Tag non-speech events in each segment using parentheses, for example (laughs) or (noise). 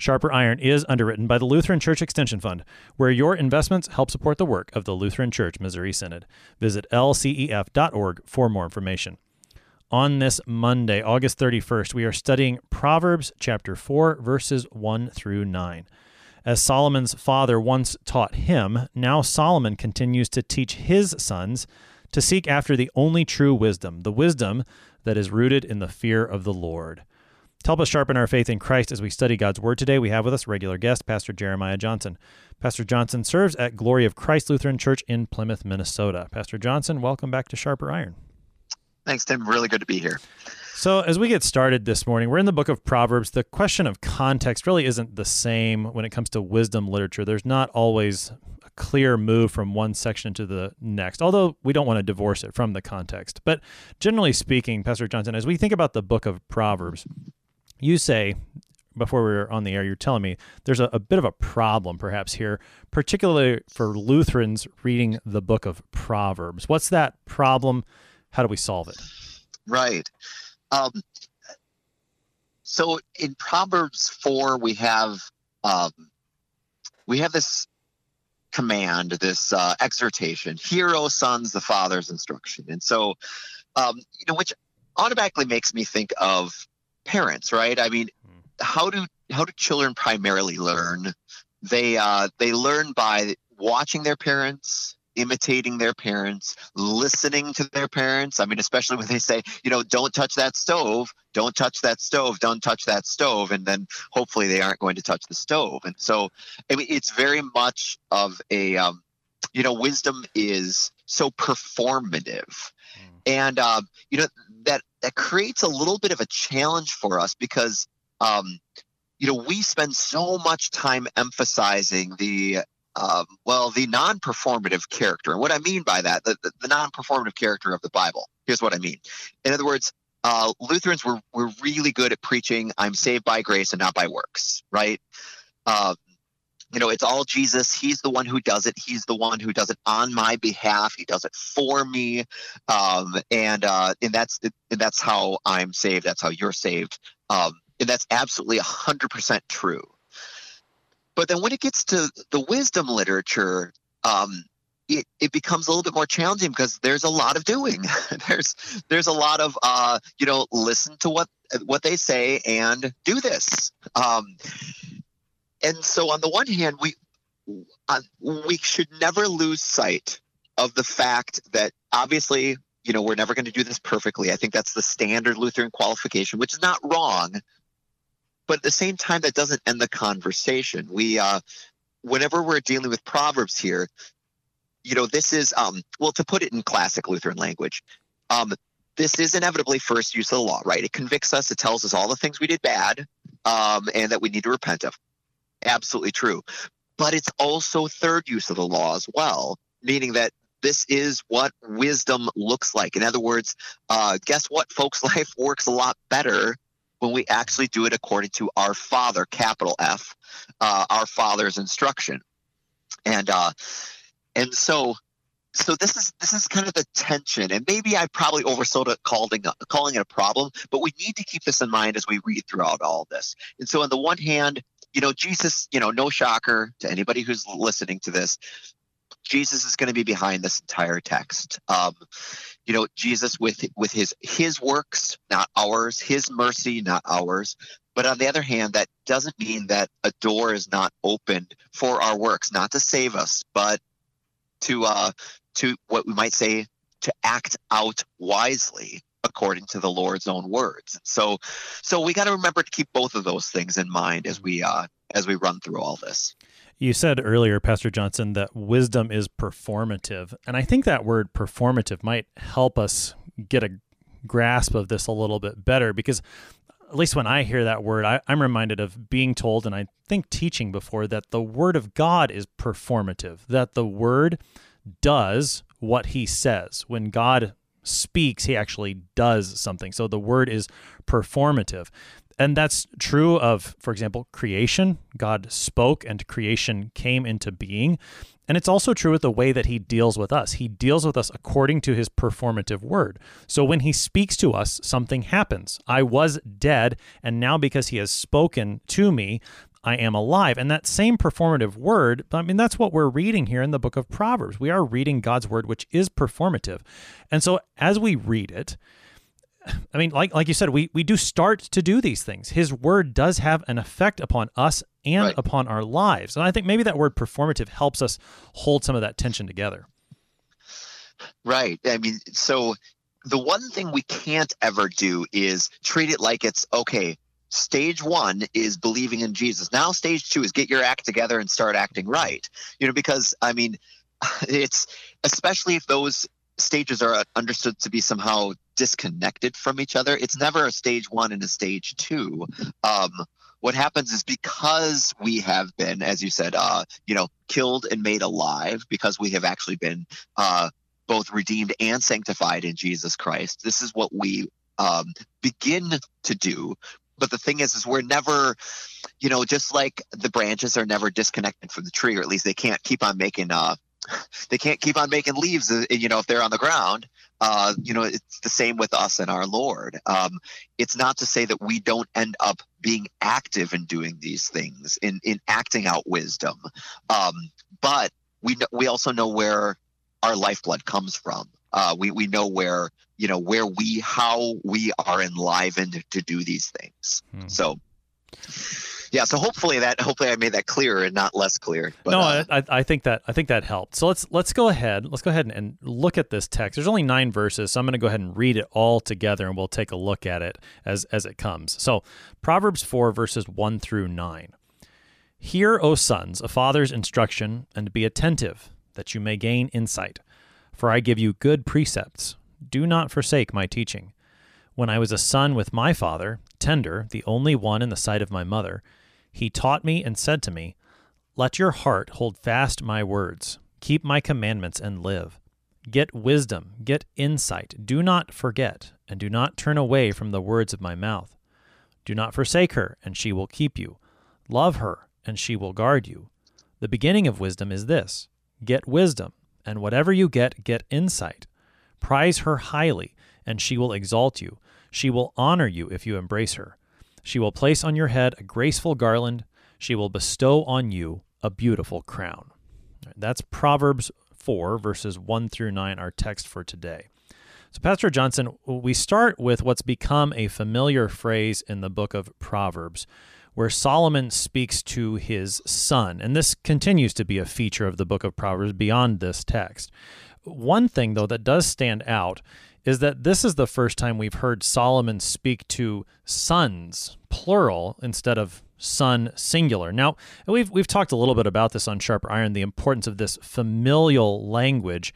Sharper Iron is underwritten by the Lutheran Church Extension Fund, where your investments help support the work of the Lutheran Church Missouri Synod. Visit lcef.org for more information. On this Monday, August 31st, we are studying Proverbs chapter 4, verses 1 through 9. As Solomon's father once taught him, now Solomon continues to teach his sons to seek after the only true wisdom, the wisdom that is rooted in the fear of the Lord. To help us sharpen our faith in Christ as we study God's Word today, we have with us regular guest, Pastor Jeremiah Johnson. Pastor Johnson serves at Glory of Christ Lutheran Church in Plymouth, Minnesota. Pastor Johnson, welcome back to Sharper Iron. Thanks, Tim. Really good to be here. So, as we get started this morning, we're in the book of Proverbs. The question of context really isn't the same when it comes to wisdom literature. There's not always a clear move from one section to the next, although we don't want to divorce it from the context. But generally speaking, Pastor Johnson, as we think about the book of Proverbs, you say before we were on the air, you're telling me there's a, a, bit of a problem perhaps here, particularly for Lutherans reading the book of Proverbs. What's that problem? How do we solve it? Right. Um, so in Proverbs four, we have um, we have this command, this uh, exhortation: "Hear, O sons, the Father's instruction." And so, um, you know, which automatically makes me think of parents, right? I mean, hmm. how do how do children primarily learn? They uh, they learn by watching their parents, imitating their parents, listening to their parents. I mean, especially when they say, you know, don't touch that stove, don't touch that stove, don't touch that stove. And then hopefully they aren't going to touch the stove. And so, I mean, it's very much of a, um, you know, wisdom is so performative. Mm. And, um, you know, that, that creates a little bit of a challenge for us because, um, you know, we spend so much time emphasizing the um, well, the non performative character. And what I mean by that, the, the, the non performative character of the Bible. Here's what I mean. In other words, uh, Lutherans were, were really good at preaching, I'm saved by grace and not by works, right? Um, you know, it's all Jesus. He's the one who does it. He's the one who does it on my behalf. He does it for me, um, and uh, and that's and that's how I'm saved. That's how you're saved, um, and that's absolutely hundred percent true. But then when it gets to the wisdom literature, um, it, it becomes a little bit more challenging because there's a lot of doing. (laughs) there's there's a lot of uh, you know listen to what what they say and do this. Um, and so on the one hand, we uh, we should never lose sight of the fact that obviously you know we're never going to do this perfectly. I think that's the standard Lutheran qualification, which is not wrong. But at the same time that doesn't end the conversation. We uh whenever we're dealing with proverbs here you know this is um well to put it in classic lutheran language um this is inevitably first use of the law right? It convicts us it tells us all the things we did bad um and that we need to repent of absolutely true but it's also third use of the law as well meaning that this is what wisdom looks like in other words uh, guess what (laughs) folks life works a lot better when we actually do it according to our Father, capital F, uh, our Father's instruction. And uh, and so so this is this is kind of the tension, and maybe I probably oversold it, calling calling it a problem, but we need to keep this in mind as we read throughout all this. And so, on the one hand, you know, Jesus, you know, no shocker to anybody who's listening to this, Jesus is going to be behind this entire text. Um, you know, Jesus with with his his works, not ours, his mercy, not ours. But on the other hand, that doesn't mean that a door is not opened for our works, not to save us, but to uh, to what we might say to act out wisely according to the Lord's own words. So, so we got to remember to keep both of those things in mind as we uh, as we run through all this. You said earlier, Pastor Johnson, that wisdom is performative. And I think that word performative might help us get a grasp of this a little bit better because, at least when I hear that word, I, am reminded of being told, and I think teaching before, that the word of God is performative, that the word does what he says. When God speaks, he actually does something. So the word is performative. And that's true of, for example, creation. God spoke and creation came into being. And it's also true with the way that he deals with us. He deals with us according to his performative word. So when he speaks to us, something happens. I was dead, and now because he has spoken to me, I am alive. And that same performative word, I mean, that's what we're reading here in the book of Proverbs. We are reading God's word, which is performative. And so as we read it, I mean, like like you said, we we do start to do these things. His word does have an effect upon us and right. upon our lives. And I think maybe that word performative helps us hold some of that tension together. Right. I mean, so the one thing we can't ever do is treat it like it's okay, stage one is believing in Jesus. Now, stage two is get your act together and start acting right. You know, because I mean, (laughs) it's especially if those stages are understood to be somehow disconnected from each other. It's never a stage one and a stage two. Um, what happens is because we have been, as you said, uh, you know, killed and made alive, because we have actually been uh, both redeemed and sanctified in Jesus Christ. This is what we um, begin to do but the thing is is we're never you know just like the branches are never disconnected from the tree or at least they can't keep on making uh (laughs) they can't keep on making leaves uh, you know if they're on the ground. Uh you know it's the same with us and our lord. Um it's not to say that we don't end up being active in doing these things in in acting out wisdom. Um but we we also know where our lifeblood comes from. Uh, we we know where you know where we how we are enlivened to do these things. Hmm. So yeah so hopefully that hopefully i made that clearer and not less clear but, no uh, I, I think that i think that helped. So let's let's go ahead let's go ahead and, and look at this text. There's only nine verses so i'm going to go ahead and read it all together and we'll take a look at it as as it comes. So proverbs 4 verses 1 through 9 hear o sons a father's instruction and be attentive that you may gain insight for I give you good precepts. Do not forsake my teaching. When I was a son with my father, tender, the only one in the sight of my mother, he taught me and said to me, Let your heart hold fast my words, keep my commandments and live. Get wisdom, get insight, do not forget, and do not turn away from the words of my mouth. Do not forsake her, and she will keep you. Love her, and she will guard you. The beginning of wisdom is this get wisdom and whatever you get, get insight. Prize her highly, and she will exalt you. She will honor you if you embrace her. She will place on your head a graceful garland. She will bestow on you a beautiful crown. That's Proverbs 4, verses 1 through 9, our text for today. So, Pastor Johnson, we start with what's become a familiar phrase in the book of Proverbs, where Solomon speaks to his son. And this continues to be a feature of the book of Proverbs beyond this text. One thing, though, that does stand out is that this is the first time we've heard Solomon speak to sons, plural, instead of son singular. Now, we've we've talked a little bit about this on Sharper Iron, the importance of this familial language.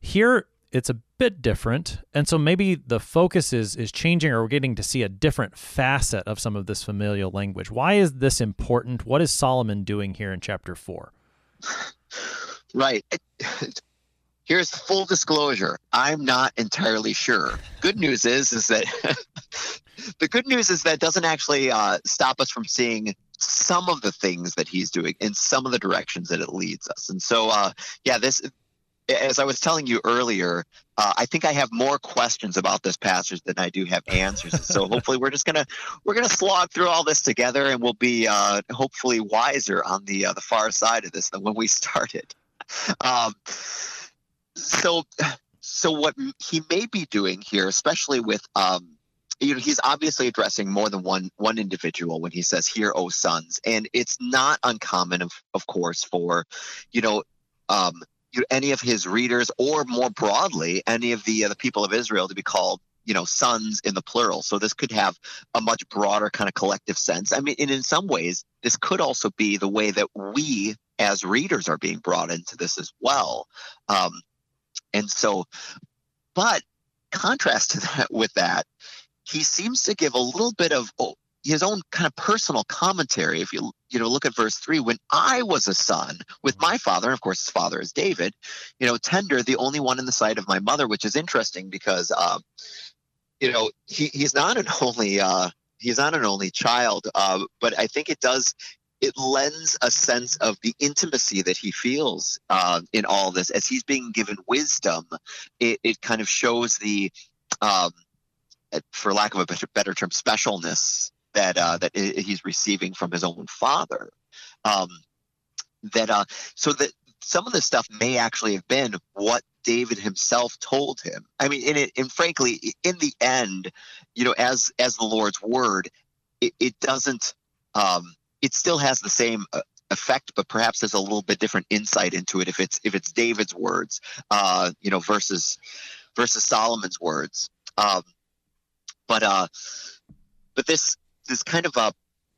Here it's a bit different. And so maybe the focus is is changing or we're getting to see a different facet of some of this familial language. Why is this important? What is solomon doing here in chapter 4 right. Here's full disclosure. I'm not entirely sure. Good news is is that (laughs) the good news is that doesn't actually uh, stop us from seeing some of the things that he's doing in some of the directions that it leads us. And so uh, yeah this as I was telling you earlier, uh, I think I have more questions about this passage than I do have answers. so (laughs) hopefully, we're just gonna we're gonna slog through all this together, and we'll be uh, hopefully wiser on the uh, the far side of this than when we started. Um, so, so what he may be doing here, especially with um, you know he's obviously addressing more than one one individual when he says hear o sons and it's not uncommon of of course for you know um, any of his readers, or more broadly, any of the uh, the people of Israel to be called you know sons in the plural so this could have a much broader kind of collective sense i mean and in some ways this could also be the way that we as readers are being brought into this as well um, and so but contrast to (laughs) that with that he seems to give a little bit of his own kind of personal commentary. If you you know look at verse three, when I was a son with my father, and of course his father is David, you know, tender, the only one in the sight of my mother, which is interesting because um, you know he, he's not an (laughs) only uh, he's not an only child, uh, but I think it does it lends a sense of the intimacy that he feels uh, in all this as he's being given wisdom. It, it kind of shows the um, for lack of a better, better term, specialness that uh, that he's receiving from his own father. Um, that uh, so that some of this stuff may actually have been what David himself told him. I mean, in it, and frankly, in the end, you know, as as the Lord's word, it, it doesn't. Um, it still has the same uh, effect, but perhaps there's a little bit different insight into it if it's if it's David's words, uh, you know, versus versus Solomon's words. Um, but uh, but this this kind of a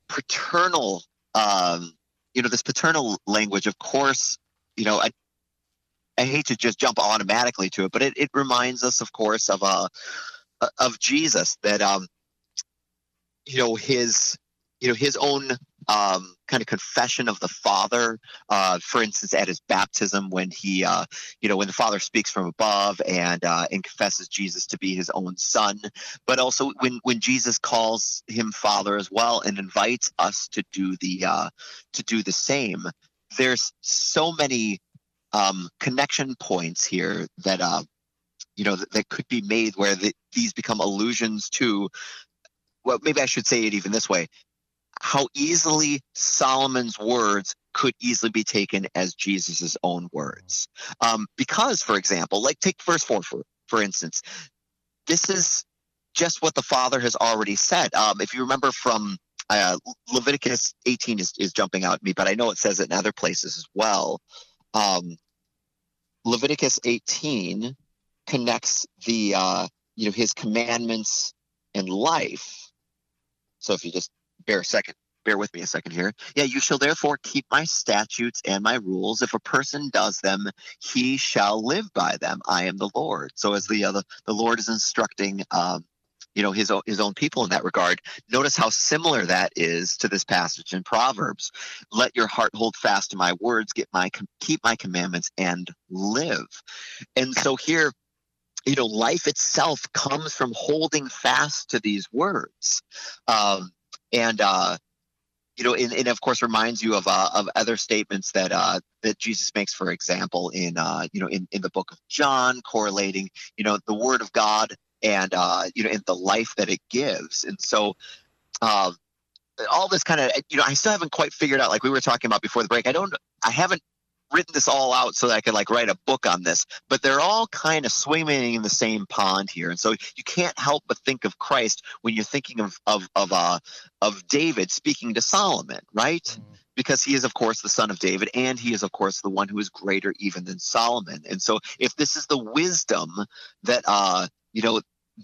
paternal, um, you know, this paternal language, of course, you know, I, I hate to just jump automatically to it, but it, it reminds us, of course, of uh, of Jesus that um, you know, his you know his own um, kind of confession of the father uh, for instance at his baptism when he uh, you know when the father speaks from above and uh, and confesses jesus to be his own son. But also when when jesus calls him father as well and invites us to do the uh, to do the same there's so many um, connection points here that uh, you know that, that could be made where the, these become allusions to well maybe i should say it even this way how easily Solomon's words could easily be taken as Jesus's own words. Um, because, for example, like take verse 4 for, for instance, this is just what the Father has already said. Um, if you remember from uh, Leviticus 18 is, is jumping out at me, but I know it says it in other places as well. Um, Leviticus 18 connects the uh, you know his commandments and life. So if you just bear a second bear with me a second here. Yeah, you shall therefore keep my statutes and my rules. If a person does them, he shall live by them. I am the Lord. So as the uh, the, the Lord is instructing um, you know his own, his own people in that regard. Notice how similar that is to this passage in Proverbs. Let your heart hold fast to my words, get my keep my commandments and live. And so here you know life itself comes from holding fast to these words. Um, and uh, you know, and, and, of course reminds you of uh, of other statements that uh, that Jesus makes, for example, in uh, you know in, in the book of John, correlating you know the Word of God and uh, you know in the life that it gives, and so. Uh, all this kind of you know i still haven't quite figured out like we were talking about before the break i don't i haven't written this all out so that I could like write a book on this, but they're all kind of swimming in the same pond here. And so you can't help but think of Christ when you're thinking of of of uh of David speaking to Solomon, right? Mm-hmm. Because he is, of course, the son of David, and he is, of course, the one who is greater even than Solomon. And so, if this is the wisdom that uh, you know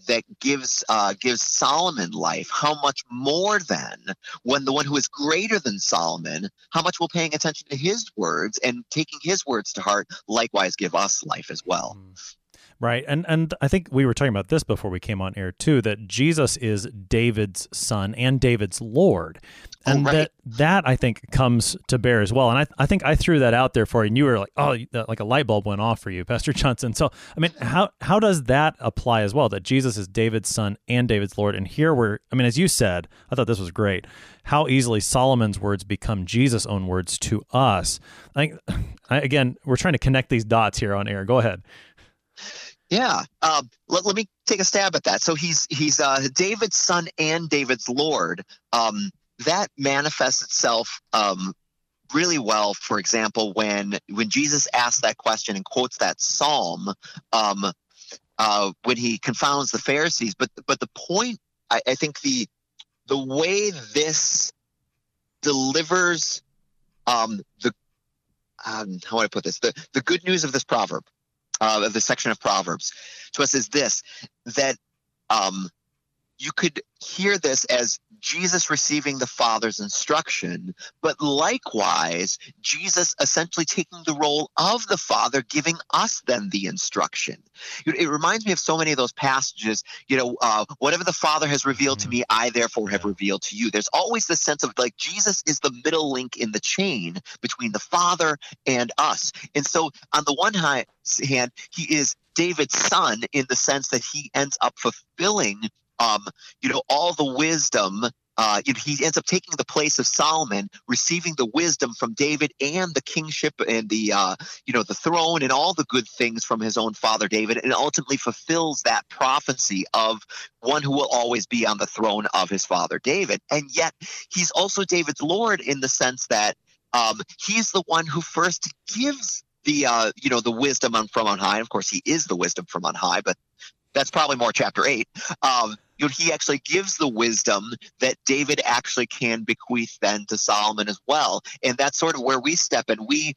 that gives uh, gives Solomon life, how much more then when the one who is greater than Solomon, how much will paying attention to his words and taking his words to heart likewise give us life as well. Mm. Right. And and I think we were talking about this before we came on air too that Jesus is David's son and David's Lord. Oh, and oh, right. that that I think comes to bear as well. And I I think I threw that out there for you and you were like, "Oh, like a light bulb went off for you, (laughs) Pastor Johnson." So, I mean, how how does that apply as well that Jesus is David's son and David's Lord? And here we're I mean, as you said, I thought this was great. How easily Solomon's words become Jesus' own words to us. I think again, we're trying to connect these dots here on air. Go ahead. Yeah. Um, let, let me take a stab at that. So he's he's uh, David's son and David's Lord. Um, that manifests itself um, really well. For example, when when Jesus asks that question and quotes that psalm, um, uh, when he confounds the Pharisees. But but the point, I, I think the the way this delivers um, the um, how do I put this the the good news of this proverb uh, of the section of Proverbs to us is this that um, you could hear this as Jesus receiving the Father's instruction, but likewise, Jesus essentially taking the role of the Father, giving us then the instruction. It reminds me of so many of those passages, you know, uh, whatever the Father has revealed to mm-hmm. me, I therefore have revealed to you. There's always this sense of like Jesus is the middle link in the chain between the Father and us. And so, on the one hand, he is David's son in the sense that he ends up fulfilling um, you know, all the wisdom. Uh, he ends up taking the place of Solomon, receiving the wisdom from David and the kingship and the, uh, you know, the throne and all the good things from his own father David, and ultimately fulfills that prophecy of one who will always be on the throne of his father David. And yet, he's also David's Lord in the sense that um, he's the one who first gives the uh, you know the wisdom from on high. And Of course, he is the wisdom from on high, but that's probably more chapter eight. Um, you know, he actually gives the wisdom that David actually can bequeath then to Solomon as well. And that's sort of where we step in. We,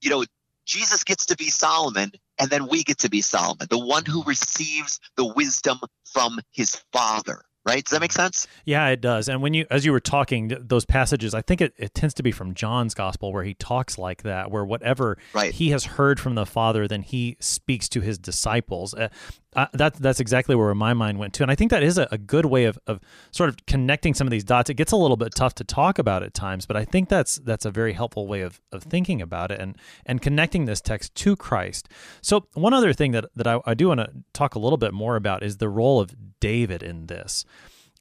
you know, Jesus gets to be Solomon, and then we get to be Solomon, the one who receives the wisdom from his father right? Does that make sense? Yeah, it does. And when you, as you were talking, those passages, I think it, it tends to be from John's gospel where he talks like that, where whatever right. he has heard from the Father, then he speaks to his disciples. Uh, uh, that that's exactly where my mind went to, and I think that is a, a, good way of, of sort of connecting some of these dots. It gets a little bit tough to talk about at times, but I think that's that's a very helpful way of, of thinking about it and and connecting this text to Christ. So one other thing that that I, I do want to talk a little bit more about is the role of David in this.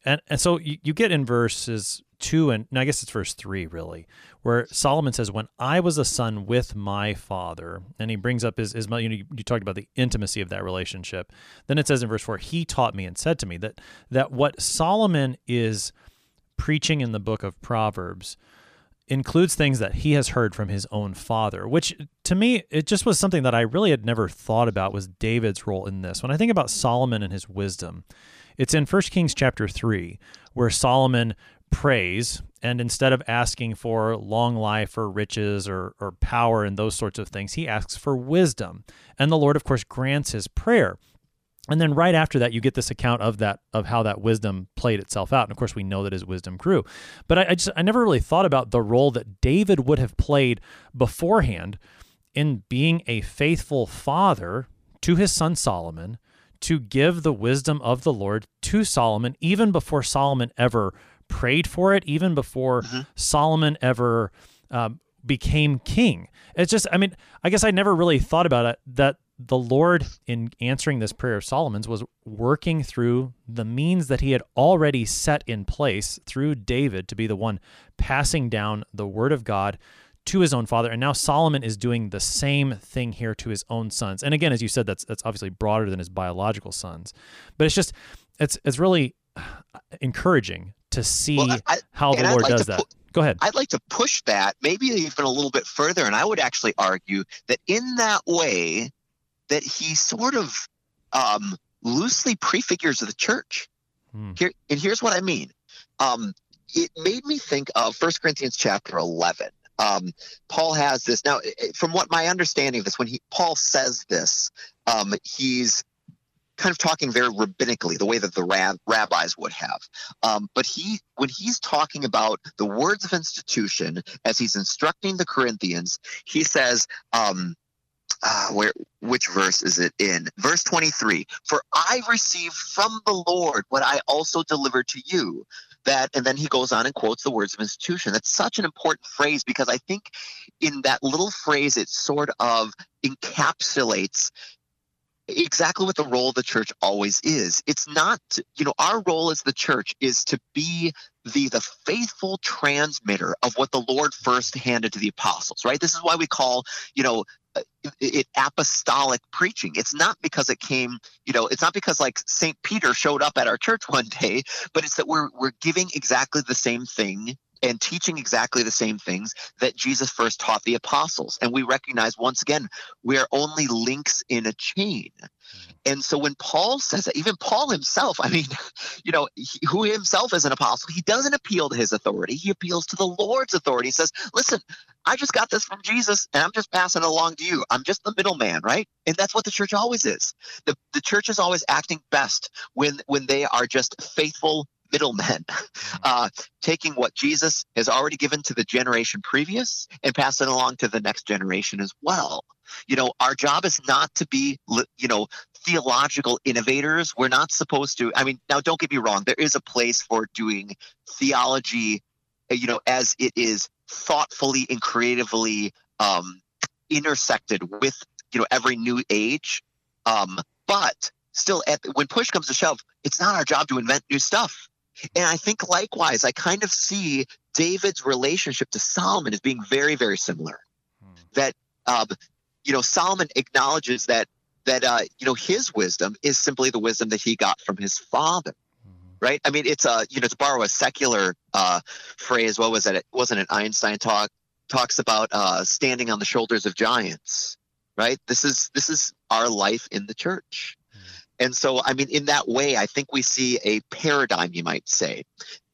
And, and so you, you get in verses two and I guess it's verse three really, where Solomon says, "When I was a son with my father," and he brings up his his you know you talked about the intimacy of that relationship. Then it says in verse four, "He taught me and said to me that that what Solomon is preaching in the book of Proverbs." includes things that he has heard from his own father, which to me, it just was something that I really had never thought about was David's role in this. When I think about Solomon and his wisdom, it's in 1 Kings chapter 3 where Solomon prays and instead of asking for long life or riches or, or power and those sorts of things, he asks for wisdom. And the Lord, of course, grants his prayer. And then right after that, you get this account of that of how that wisdom played itself out. And of course, we know that his wisdom grew. But I, I just I never really thought about the role that David would have played beforehand in being a faithful father to his son Solomon to give the wisdom of the Lord to Solomon, even before Solomon ever prayed for it, even before mm-hmm. Solomon ever um, became king. It's just, I mean, I guess I never really thought about it that the Lord, in answering this prayer of Solomon's, was working through the means that he had already set in place through David to be the one passing down the word of God to his own father. And now Solomon is doing the same thing here to his own sons. And again, as you said, that's that's obviously broader than his biological sons. But it's just it's it's really encouraging to see well, I, how the Lord like does that. Pu- Go ahead. I'd like to push that maybe even a little bit further, and I would actually argue that in that way, that he sort of um, loosely prefigures the church. Hmm. Here, and here's what I mean. Um, it made me think of First Corinthians chapter 11. Um, Paul has this now. From what my understanding of this, when he Paul says this, um, he's kind of talking very rabbinically, the way that the rab- rabbis would have. Um, but he, when he's talking about the words of institution as he's instructing the Corinthians, he says, um, uh, where which verse is it in verse 23 for i received from the lord what i also delivered to you that and then he goes on and quotes the words of institution. That's such an important phrase because i think in that little phrase it sort of encapsulates exactly what the role of the church always is. It's not you know our role as the church is to be the the faithful transmitter of what the lord first handed to the apostles right? This is why we call you know Uh, it apostolic preaching. It's not because it came, you know, it's not because like St. Peter showed up at our church (laughs) one day, but it's that we're we're giving exactly the same thing and teaching exactly the same things that Jesus first taught the apostles. And we recognize once again, we are only links in a chain. Mm-hmm. And so when Paul says that, even Paul himself, I mean, (laughs) you know, he, who himself is an apostle, he doesn't appeal to his authority. He appeals to the Lord's authority. He says, listen, I just got this from Jesus and I'm just passing it along to you. I'm just the middleman, right? And that's what the church always is. The, the church is always acting best when when they are just faithful middlemen, (laughs) uh, taking what Jesus has already given to the generation previous and passing along to the next generation as well. You know, our job is not to be, you know, theological innovators. We're not supposed to. I mean, now don't get me wrong. There is a place for doing theology, you know, as it is thoughtfully and creatively um, intersected with, you know, every new age. Um, but still, at, when push comes to shove, it's not our job to invent new stuff. And I think likewise, I kind of see David's relationship to Solomon as being very, very similar. Hmm. That um, you know, Solomon acknowledges that that uh, you know his wisdom is simply the wisdom that he got from his father. Mm-hmm. Right. I mean, it's a you know to borrow a secular uh, phrase. What was that? It wasn't an Einstein talk. Talks about uh, standing on the shoulders of giants. Right. This is this is our life in the church. And so, I mean, in that way, I think we see a paradigm, you might say,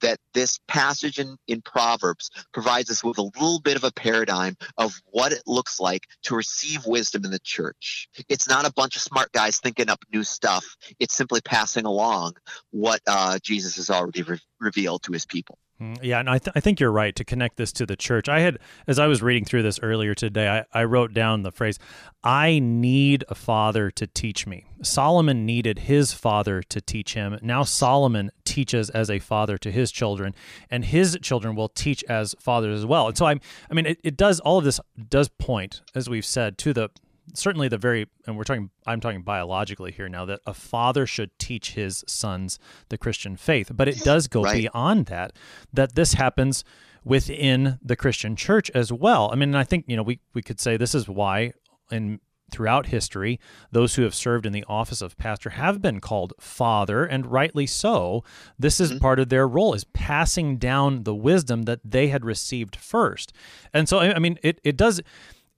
that this passage in, in Proverbs provides us with a little bit of a paradigm of what it looks like to receive wisdom in the church. It's not a bunch of smart guys thinking up new stuff, it's simply passing along what uh, Jesus has already re- revealed to his people. Mm, yeah, and I, th- I think you're right to connect this to the church. I had, as I was reading through this earlier today, I, I wrote down the phrase, I need a father to teach me. Solomon needed his father to teach him. Now Solomon teaches as a father to his children, and his children will teach as fathers as well. And so I'm, I mean, it, it does, all of this does point, as we've said, to the certainly the very and we're talking i'm talking biologically here now that a father should teach his sons the christian faith. But it does go right. beyond that that this happens within the christian church as well. I mean i think you know we, we could say this is why in throughout history those who have served in the office of pastor have been called father and rightly so. This is mm-hmm. part of their role is passing down the wisdom that they had received first. And so i mean it, it does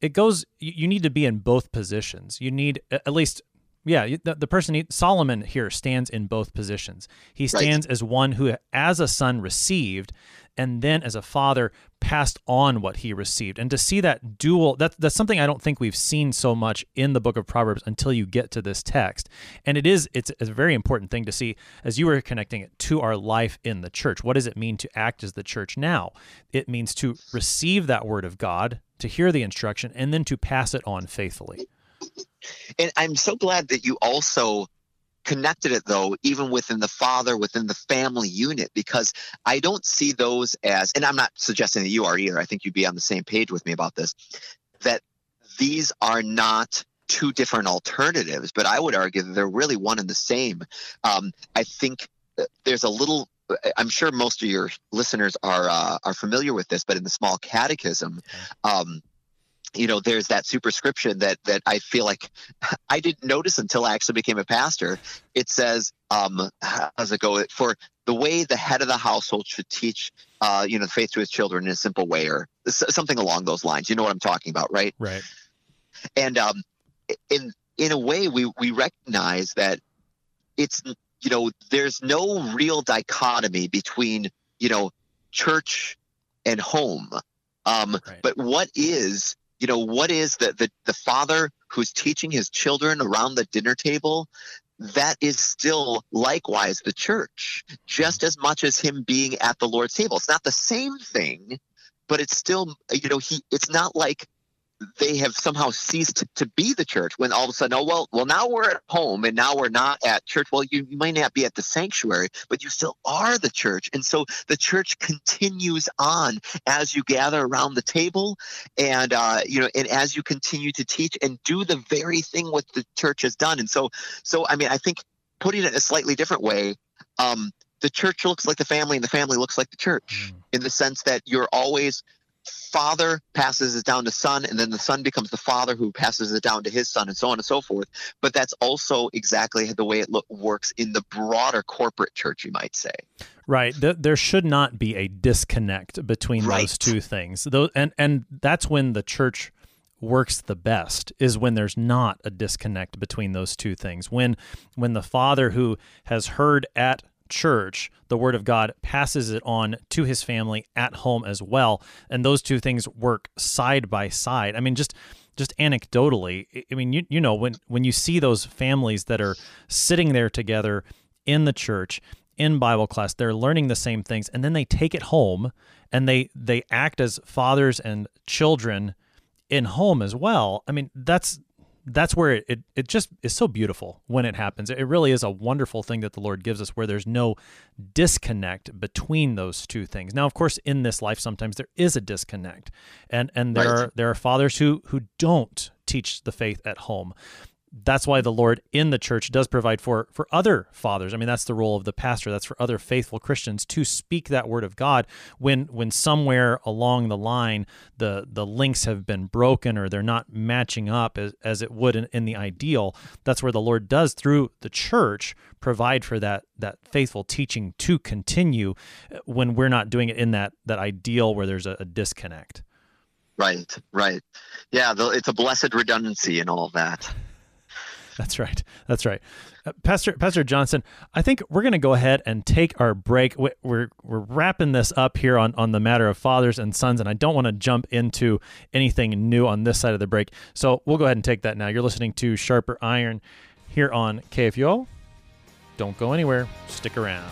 it goes you need to be in both positions. You need at least yeah the, the person solomon here stands in both positions. He stands right. as one who as a son received and then as a father passed on what he received. And to see that dual that, that's something i don't think we've seen so much in the book of proverbs until you get to this text. And it is it's a very important thing to see as you were connecting it to our life in the church. What does it mean to act as the church now? It means to receive that word of god to hear the instruction and then to pass it on faithfully. And i'm so glad that you also connected it though even within the father within the family unit because i don't see those as and i'm not suggesting that you are either. I think you'd be on the same page with me about this that these are not two different alternatives but i would argue that they're really one and the same. Um, i think there's a little i'm sure most of your listeners are uh, are familiar with this but in the small catechism um, you know there's that superscription that that i feel like (laughs) i didn't notice until i actually became a pastor. It says um how's it go? For the way the head of the household should teach uh you know the faith to his children in a simple way or something along those lines. You know what i'm talking about right? Right. And um in in a way we we recognize that it's you know there's no real dichotomy between you know church and home. Um, right. But what is you know what is the, the the father who's teaching his children around the dinner table? That is still likewise the church just as much as him being at the lord's table. It's not the same thing but it's still you know he it's not like they have somehow ceased to be the church when all of a sudden oh well well now we're at home and now we're not at church. Well you, you might not be at the sanctuary but you still are the church. And so the church continues on as you gather around the table and uh, you know and as you continue to teach and do the very thing what the church has done. And so so i mean i think putting it in a slightly different way um, the church looks like the family and the family looks like the church mm. in the sense that you're always father passes it down to son and then the son becomes the father who passes it down to his son and so on and so forth. But that's also exactly the way it lo- works in the broader corporate church you might say. Right. There should not be a disconnect between right. those two things. Those and and that's when the church works the best is when there's not a disconnect between those two things. When when the father who has heard at church, the word of God passes it on to his family at home as well, and those two things work side by side. I mean, just just anecdotally, I mean, you you know when when you see those families that are sitting there together in the church in Bible class, they're learning the same things, and then they take it home and they they act as fathers and children in home as well. I mean, that's that's where it, it, it just is so beautiful when it happens. It really is a wonderful thing that the Lord gives us where there's no disconnect between those two things. Now, of course, in this life sometimes there is a disconnect. And and there right. are there are fathers who who don't teach the faith at home that's why the Lord in the church does provide for for other fathers. I mean, that's the role of the pastor. That's for other faithful Christians to speak that word of God when when somewhere along the line the the links have been broken or they're not matching up as, as it would in, in the ideal. That's where the Lord does through the church provide for that that faithful teaching to continue when we're not doing it in that that ideal where there's a, a disconnect. Right, right. Yeah, it's a blessed redundancy in all of that. (laughs) That's right. That's right. Uh, Pastor Pastor Johnson, I think we're going to go ahead and take our break. We're we're wrapping this up here on on the matter of fathers and sons, and I don't want to jump into anything new on this side of the break. So we'll go ahead and take that now. You're listening to Sharper Iron here on KFUO. Don't go anywhere. Stick around.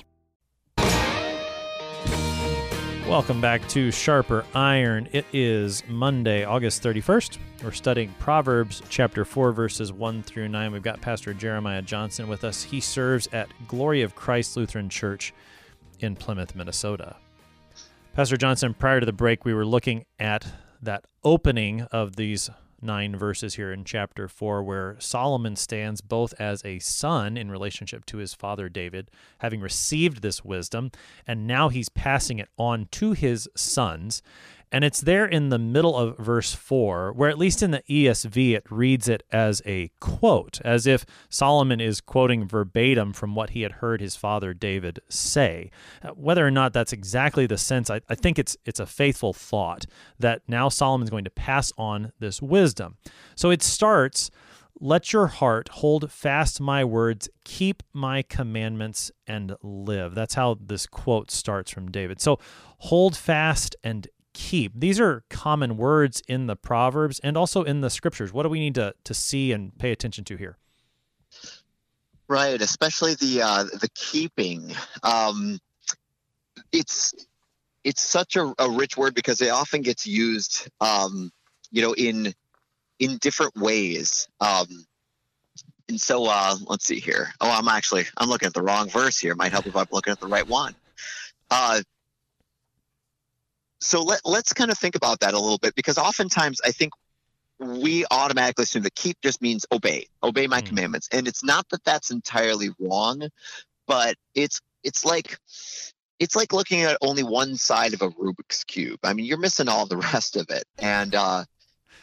Welcome back to Sharper Iron. It is Monday, August 31st. We're studying Proverbs chapter 4, verses 1 through 9. We've got Pastor Jeremiah Johnson with us. He serves at Glory of Christ Lutheran Church in Plymouth, Minnesota. Pastor Johnson, prior to the break, we were looking at that opening of these nine verses here in chapter 4 where Solomon stands both as a son in relationship to his father David, having received this wisdom, and now he's passing it on to his sons. And it's there in the middle of verse 4, where at least in the ESV it reads it as a quote, as if Solomon is quoting verbatim from what he had heard his father David say. Uh, whether or not that's exactly the sense, I, I think it's it's a faithful thought that now Solomon's going to pass on this wisdom. So it starts let your heart hold fast my words, keep my commandments, and live. That's how this quote starts from David. So hold fast and keep. These are common words in the Proverbs and also in the scriptures. What do we need to, to see and pay attention to here? Right, especially the uh, the keeping. Um, it's it's such a, a, rich word because it often gets used, um, you know, in in different ways. Um, and so uh, let's see here. Oh, I'm actually I'm looking at the wrong verse here. Might help if I'm looking at the right one. Uh, so let, let's kind of think about that a little bit because oftentimes I think we automatically assume that keep just means obey, obey my mm. commandments, and it's not that that's entirely wrong, but it's it's like it's like looking at only one side of a Rubik's cube. I mean, you're missing all the (laughs) rest of it, and uh,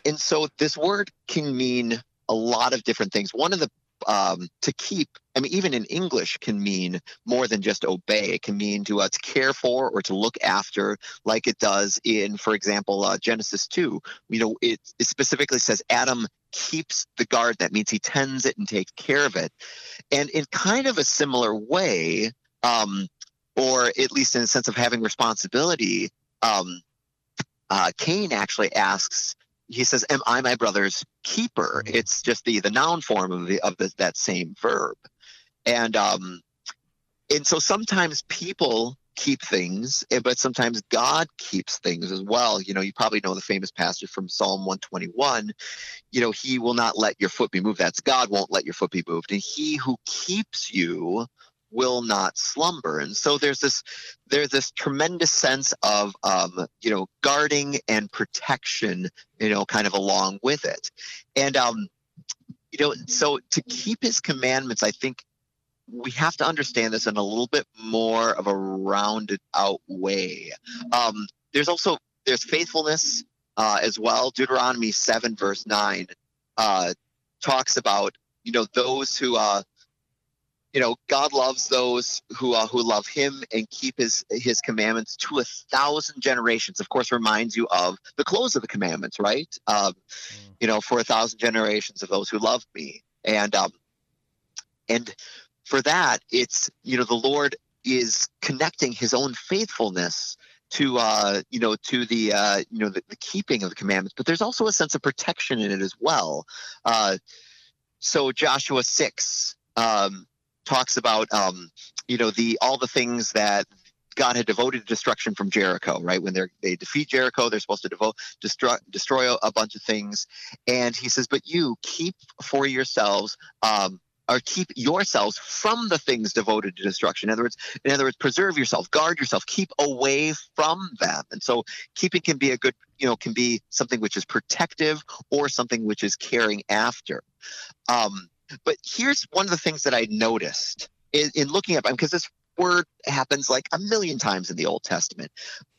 and so this word can mean a lot of different things. One of the um, to keep i mean even in english can mean more than just obey. It can mean to, uh, to care for or to look after like it does in for example uh, genesis 2 you know it, it specifically says adam keeps the guard. That means he tends it and takes care of it. And in kind of a similar way um, or at least in a sense of having responsibility, um, uh, Cain actually asks. He says, "Am I my brother's keeper?" Mhm. It's just the the noun form of the of the, that same verb, and um, and so sometimes people keep things, but sometimes God keeps things as well. You know, you probably know the famous passage from Psalm 121. You know, He will not let your foot be moved. That's God won't let your foot be moved, and He who keeps you will not slumber. And so there's this there's this tremendous sense of um, you know guarding and protection, you know, kind of along with it, and um, you know, so to keep His commandments, I think we have to understand this in a little bit more of a rounded out way. Um, there's also there's faithfulness uh, as well. Deuteronomy seven verse nine uh, talks about you know those who uh, you know God loves those who uh, who love Him and keep His His commandments to a thousand generations. Of course, reminds you of the close of the commandments, right? Um, you know, for a thousand generations of those who love Me, and um, and for that, it's you know the Lord is connecting His own faithfulness to uh, you know to the uh, you know the, the keeping of the commandments, but there's also a sense of protection in it as well. Uh, so Joshua six um, talks about um, you know the all the things that God had devoted to destruction from Jericho, right? When they defeat Jericho, they're supposed to devote destroy destroy a bunch of things, and He says, "But you keep for yourselves." Um, or keep yourselves from the things devoted to destruction. In other words, in other words, preserve yourself, guard yourself, keep away from them. And so, keeping can be a good, you know, can be something which is protective or something which is caring after. Um, but here's one of the things that I noticed in, in looking at because this word happens like a million times in the Old Testament,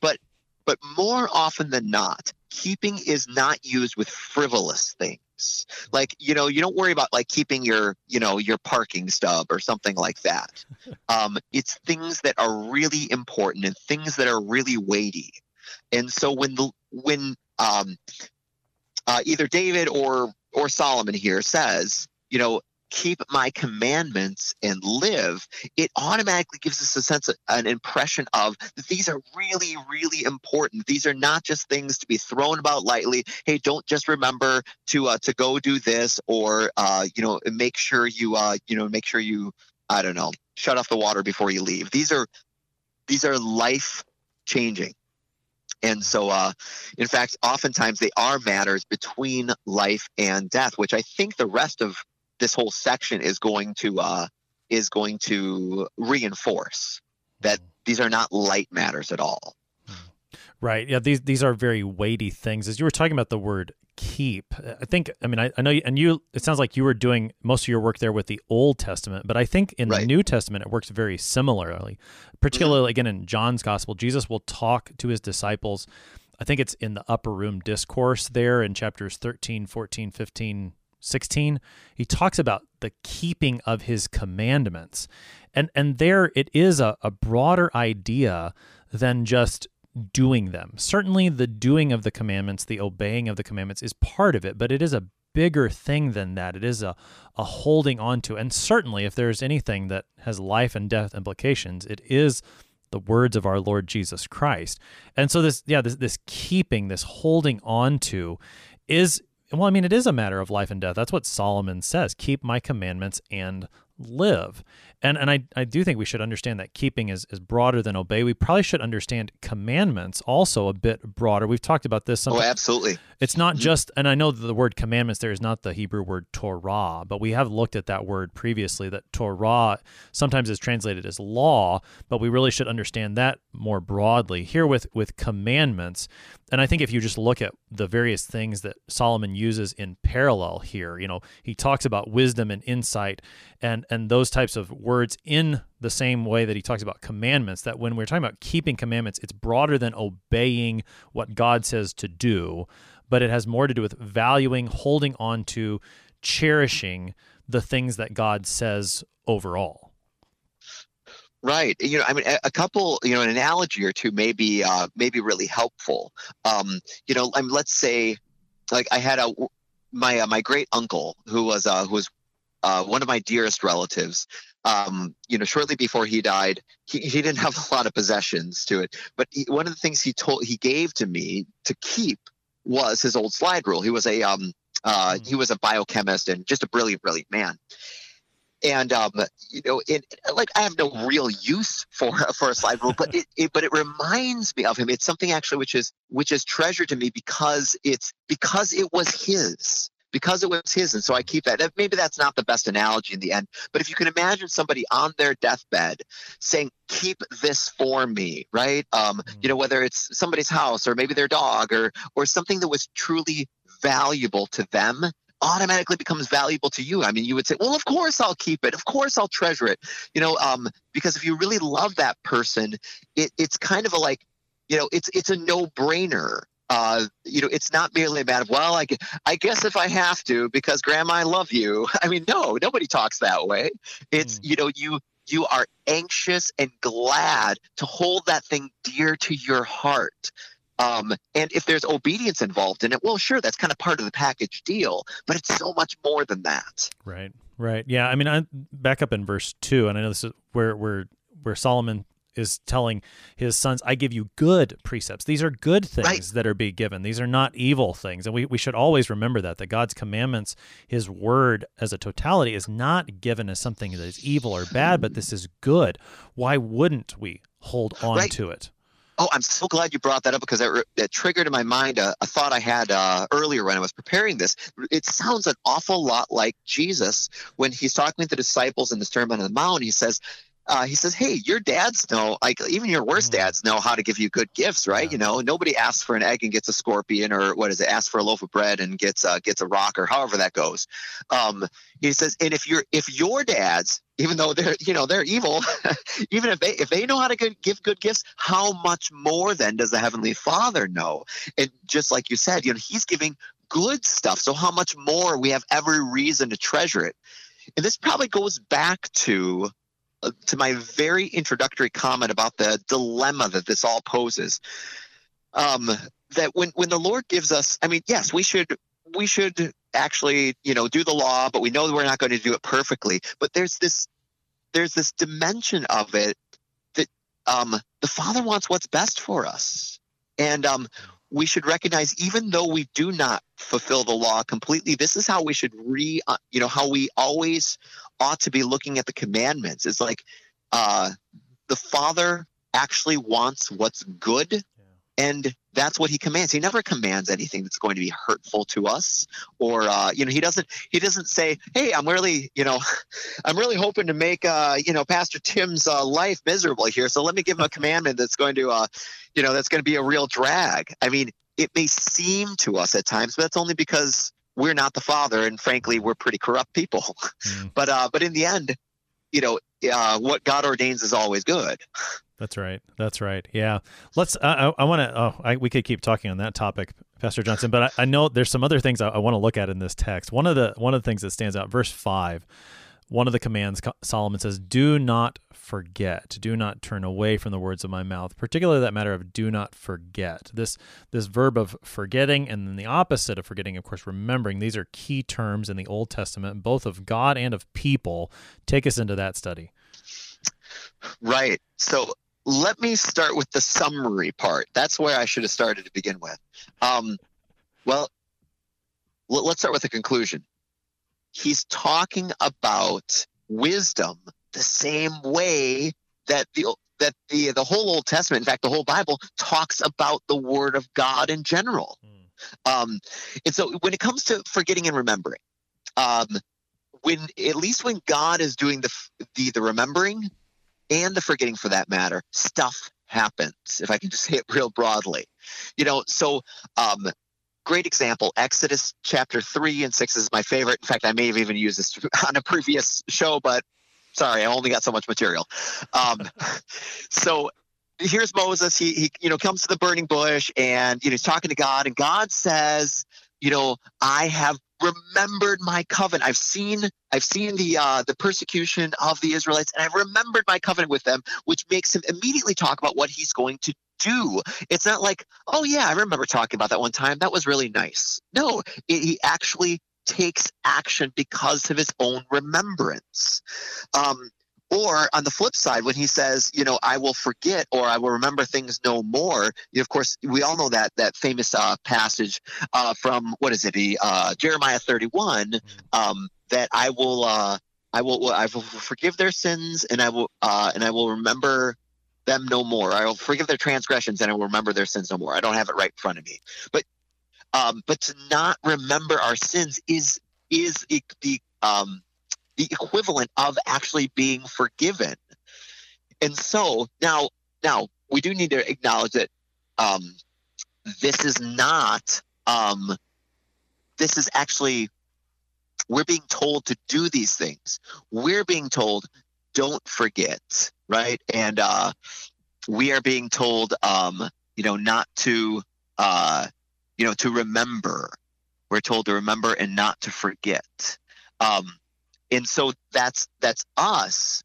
but but more often than not, keeping is not used with frivolous things. Like you know you don't worry about like keeping your you know your parking stub or something like that. (laughs) Um, it's things that are really important and things that are really weighty. And so when the when um, uh, either david or or solomon here says you know keep my commandments and live, it automatically gives us a sense, of, an impression of that these are really, really important. These are not just things to be thrown about lightly. Hey, don't just remember to uh, to go do this, or uh, you know, make sure you uh, you know, make sure you, I don't know, shut off the water before you leave. These are these are life changing. And so, uh, in fact, oftentimes they are matters between life and death, which I think the rest of this whole section is going to uh, is going to reinforce that hmm. these are not light matters at all. Hmm. Right. Yeah. These these are very weighty things. As you were talking about the word keep, I think. I mean, I, I know, you, and you. It sounds like you were doing most of your work there with the Old Testament, but I think in Right. the New Testament it works very similarly. Particularly mm-hmm. again in John's Gospel, Jesus will talk to his disciples. I think it's in the upper room discourse there in chapters 13, 14, 15, 16. He talks about the keeping of his commandments. And and there it is a, a broader idea than just doing them. Certainly the doing of the commandments, the obeying of the commandments is part of it, but it is a bigger thing than that. It is a, a holding on to. And certainly if there's anything that has life and death implications, it is the words of our Lord Jesus Christ. And so this yeah, this this keeping, this holding on to is well, I mean, it is a matter of life and death. That's what Solomon says. Keep my commandments and live. And and I, I do think we should understand that keeping is, is broader than obey. We probably should understand commandments also a bit broader. We've talked about this. Oh, absolutely. It's not mm-hmm. just, and I know that the word commandments there is not the Hebrew word Torah, but we have looked at that word previously. That Torah sometimes is translated as law, but we really should understand that more broadly here with with commandments. And I think if you just look at the various things that Solomon uses in parallel here, you know, he talks about wisdom and insight and and those types of words in the same way that he talks about commandments that when we're talking about keeping commandments it's broader than obeying what God says to do but it has more to do with valuing holding on to cherishing the things that God says overall Right. You know, I mean, a, couple, you know, an analogy or two may be, uh, may be really helpful. Um, you know, I mean, let's say, like I had a my uh, my great uncle who was uh, who was uh, one of my dearest relatives. Um, you know, shortly before he died, he, he didn't have a lot of possessions to it, but he, one of the things he told he gave to me to keep was his old slide rule. He was a um, uh, he was a biochemist and just a brilliant, brilliant man and um, you know, it like I have no real use for for a slide rule, but it, it, but it reminds me of him. It's something actually which is which is treasure to me because it's because it was his because it was his and so i keep that maybe that's not the best analogy in the end but if you can imagine somebody on their deathbed saying keep this for me right um, you know whether it's somebody's house or maybe their dog or or something that was truly valuable to them automatically becomes valuable to you. I mean, you would say, well, of course I'll keep it. Of course I'll treasure it. You know, um, because if you really love that person, it, it's kind of a like, you know, it's it's a no brainer. Uh, you know, it's not merely a matter of, well, I, I guess if I have to, because grandma, I love you. (laughs) I mean, no, nobody talks that way. It's, mm. you know, you, you are anxious and glad to hold that thing dear to your heart. Um, and if there's obedience involved in it, well, sure, that's kind of part of the package deal, but it's so much more than that. Right, right. Yeah. I mean, I'm back up in verse two, and I know this is where where where Solomon is telling his sons, I give you good precepts. These are good things right. that are being given. These are not evil things. And we, we should always remember that, that God's commandments, his word as a totality, is not given as something that is evil or bad, but this is good. Why wouldn't we hold on right. to it? Oh, I'm so glad you brought that up because it, it triggered in my mind a, a thought I had uh, earlier when I was preparing this. It sounds an awful lot like Jesus when he's talking to the disciples in the Sermon on the Mount. He says, uh, he says, "Hey, your dads know, like even your worst mm-hmm. dads know how to give you good gifts, right? Yeah. You know, nobody asks for an egg and gets a scorpion, or what is it? Asks for a loaf of bread and gets uh, gets a rock, or however that goes." Um, he says, "And if you're if your dads, even though they're you know they're evil, (laughs) even if they if they know how to good, give good gifts, how much more then does the heavenly Father know?" And just like you said, you know, He's giving good stuff, so how much more we have every reason to treasure it. And this probably goes back to to my very introductory comment about the dilemma that this all poses. Um, that when when the Lord gives us, I mean, yes, we should we should actually you know do the law, but we know we're not going to do it perfectly. But there's this there's this dimension of it that um, the Father wants what's best for us, and um, we should recognize even though we do not fulfill the law completely this is how we should re uh, you know how we always ought to be looking at the commandments. It's like uh the father actually wants what's good yeah. and that's what he commands. He never commands anything that's going to be hurtful to us or uh, you know he doesn't he doesn't say hey i'm really you know (laughs) i'm really hoping to make uh, you know pastor tim's uh, life miserable here so let me give him a (laughs) commandment that's going to uh, you know that's going to be a real drag. I mean it may seem to us at times but that's only because we're not the father and frankly we're pretty corrupt people (laughs) mm. but uh but in the end you know uh, what god ordains is always good that's right. That's right. Yeah. Let's. I, I want to. Oh, I, we could keep talking on that topic, Pastor Johnson. But I, I know there's some other things I, I want to look at in this text. One of the one of the things that stands out, verse five. One of the commands Solomon says, "Do not forget. Do not turn away from the words of my mouth." Particularly that matter of "do not forget." This this verb of forgetting, and then the opposite of forgetting, of course, remembering. These are key terms in the Old Testament, both of God and of people. Take us into that study. Right. So let me start with the summary part. That's where I should have started to begin with. Um, well, let's start with the conclusion. He's talking about wisdom the same way that the that the the whole Old Testament, in fact, the whole Bible talks about the Word of God in general. Mm. Um, and so, when it comes to forgetting and remembering, um, when at least when God is doing the the the remembering, and the forgetting for that matter, stuff happens, if I can just say it real broadly. You know, so um, great example Exodus chapter 3 and 6 is my favorite. In fact, I may have even used this (laughs) on a previous show, but sorry, I only got so much material. Um, (laughs) so here's Moses. He, he, you know, comes to the burning bush and, you know, he's talking to God, and God says, you know, I have remembered my covenant. I've seen I've seen the uh, the persecution of the Israelites, and I've remembered my covenant with them, which makes him immediately talk about what he's going to do. It's not like, oh yeah, I remember talking about that one time. That was really nice. No, it, he actually takes action because of his own remembrance. Um, or on the flip side, when he says, you know, I will forget or I will remember things no more, you of course, we all know that that famous uh, passage uh, from what is it, uh, Jeremiah 31, um, that I will, uh, I will, I will forgive their sins and I will, uh, and I will remember them no more. I will forgive their transgressions and I will remember their sins no more. I don't have it right in front of me, but, um, but to not remember our sins is is the um, the equivalent of actually being forgiven. And so now, now we do need to acknowledge that um, this is not. Um, this is actually we're being told to do these things. We're being told don't forget, right? And uh, we are being told, um, you know, not to, uh, you know, to remember. We're told to remember and not to forget. Um, and so that's that's us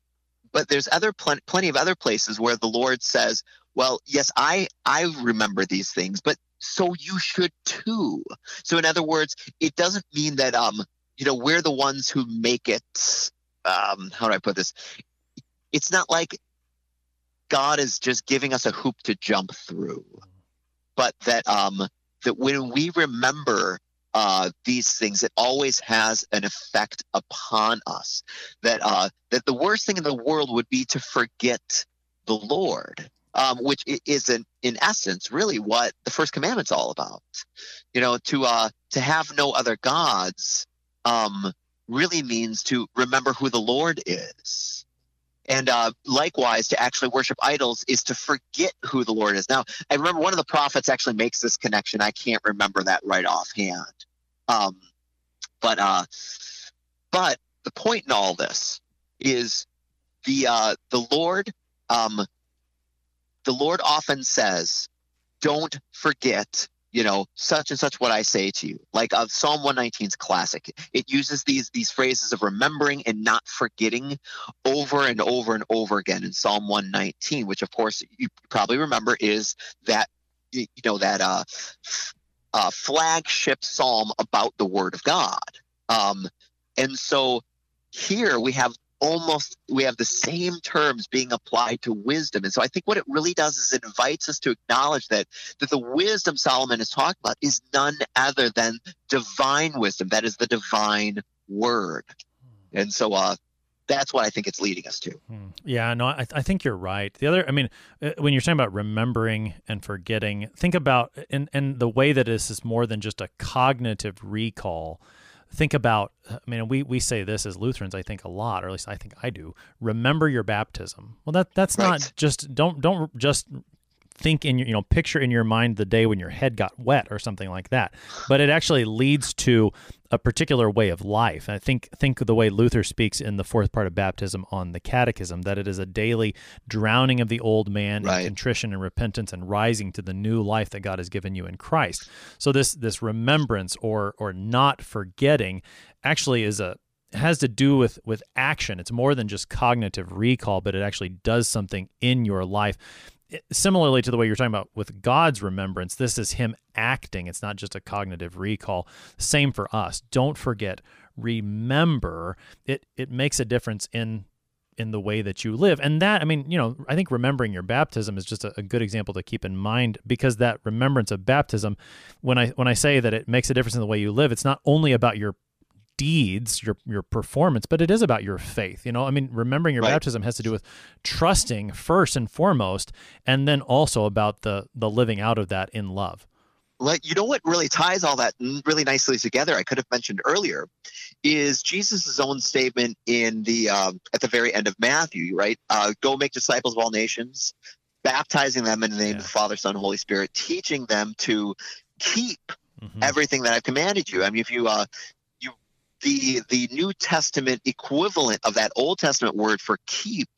but there's other pl- plenty of other places where the lord says well yes i i remember these things but so you should too so in other words it doesn't mean that um you know we're the ones who make it um how do i put this it's not like god is just giving us a hoop to jump through but that um that when we remember uh, these things, it always has an effect upon us. That uh, that the worst thing in the world would be to forget the Lord, um, which is in, in essence really what the first commandment's all about. You know, to uh, to have no other gods um, really means to remember who the Lord is. And uh, likewise, to actually worship idols is to forget who the Lord is. Now, I remember one of the prophets actually makes this connection. I can't remember that right offhand. Um, but uh, but the point in all this is the uh, the Lord um, the Lord often says, "Don't forget." You know, such and such what I say to you. Like uh, Psalm 119's classic. It uses these these phrases of remembering and not forgetting over and over and over again in Psalm 119, which of course you probably remember is that you know that uh uh, flagship psalm about the Word of God. Um, and so here we have almost we have the same terms being applied to wisdom and so i think what it really does is it invites us to acknowledge that that the wisdom solomon is talking about is none other than divine wisdom that is the divine word and so uh that's what I think it's leading us to. Hmm. Yeah, no, I, I think you're right. The other, I mean, uh, when you're talking about remembering and forgetting, think about and and the way that this is more than just a cognitive recall. Think about, I mean, we we say this as Lutherans, I think a lot, or at least I think I do. Remember your baptism. Well, that that's right. not just don't don't just think in your you know picture in your mind the day when your head got wet or something like that. But it actually leads to a particular way of life. And i think think of the way luther speaks in the fourth part of baptism on the catechism that it is a daily drowning of the old man right. in contrition and repentance and rising to the new life that god has given you in christ. So this this remembrance or or not forgetting actually is a has to do with with action. It's more than just cognitive recall but it actually does something in your life similarly to the way you're talking about with God's remembrance, this is Him acting. It's not just a cognitive recall. Same for us. Don't forget, remember. It it makes a difference in in the way that you live. And that, I mean, you know, I think remembering your baptism is just a, a, good example to keep in mind because that remembrance of baptism, when I when I say that it makes a difference in the way you live, it's not only about your deeds, your your performance, but it is about your faith. You know, I mean, remembering your right. baptism has to do with trusting first and foremost, and then also about the the living out of that in love. Like you know what really ties all that really nicely together. I could have mentioned earlier, is Jesus' own statement in the um, at the very end of Matthew. Right, uh, go make disciples of all nations, baptizing them in the name yeah. of the Father, Son, Holy Spirit, teaching them to keep Mm-hmm. everything that I've commanded you. I mean, if you uh, the the New Testament equivalent of that Old Testament word for keep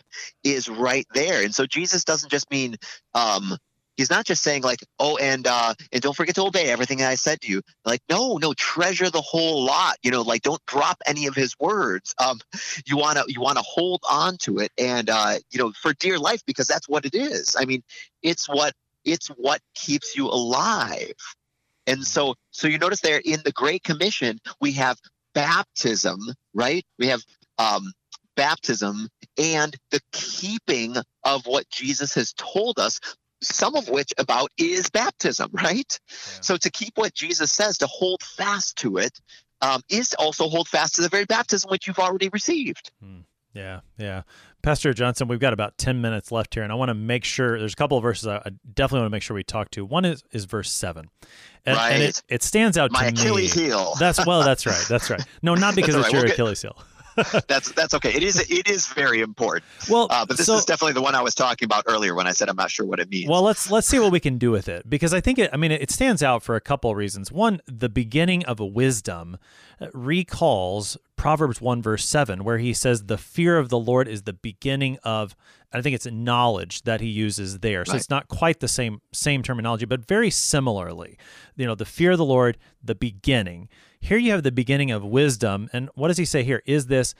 is right there. And so Jesus doesn't just mean um, he's not just saying like oh and uh and don't forget to obey everything i said to you. Like no no treasure the whole lot. You know like don't drop any of his words. Um you want to you want to hold on to it and uh you know for dear life because that's what it is. I mean it's what it's what keeps you alive. And so so you notice there in the great commission we have baptism, right? We have um, baptism and the keeping of what Jesus has told us, some of which about is baptism, right? Yeah. So to keep what Jesus says, to hold fast to it, um, is also hold fast to the very baptism which you've already received. Hmm. Yeah, yeah. Pastor Johnson, we've got about 10 minutes left here, and I want to make sure there's a couple of verses I, definitely want to make sure we talk to. One is, is verse 7. And, right. and it, it stands out My to Achilles me. heel. That's well, that's (laughs) right. That's right. No, not because it's right. your we'll Achilles heel. (laughs) that's that's okay. It is it is very important. Well, uh, but this so, is definitely the one I was talking about earlier when I said I'm not sure what it means. Well, let's let's see what we can do with it because I think it. I mean, it stands out for a couple of reasons. One, the beginning of a wisdom uh, recalls Proverbs one verse seven, where he says, "The fear of the Lord is the beginning of." I think it's knowledge that he uses there. So right. it's not quite the same same terminology, but very similarly. You know, the fear of the Lord, the beginning. Here you have the beginning of wisdom. And what does he say here? Is this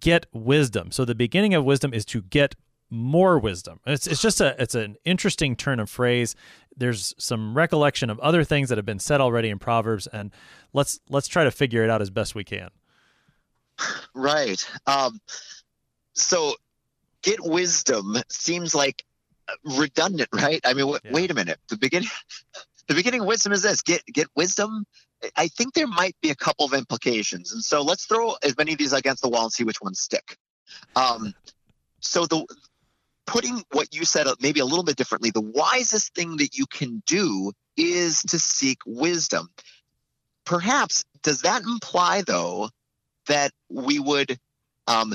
get wisdom? So the beginning of wisdom is to get more wisdom. It's, it's just a it's an interesting turn of phrase. There's some recollection of other things that have been said already in Proverbs, and let's let's try to figure it out as best we can. Right. Um, so get wisdom seems like redundant, right? I mean, w- yeah. wait a minute. The beginning (laughs) the beginning of wisdom is this: get get wisdom I think there might be a couple of implications. And so let's throw as many of these against the wall and see which ones stick. Um, so the putting what you said maybe a little bit differently, the wisest thing that you can do is to seek wisdom. Perhaps does that imply though that we would um,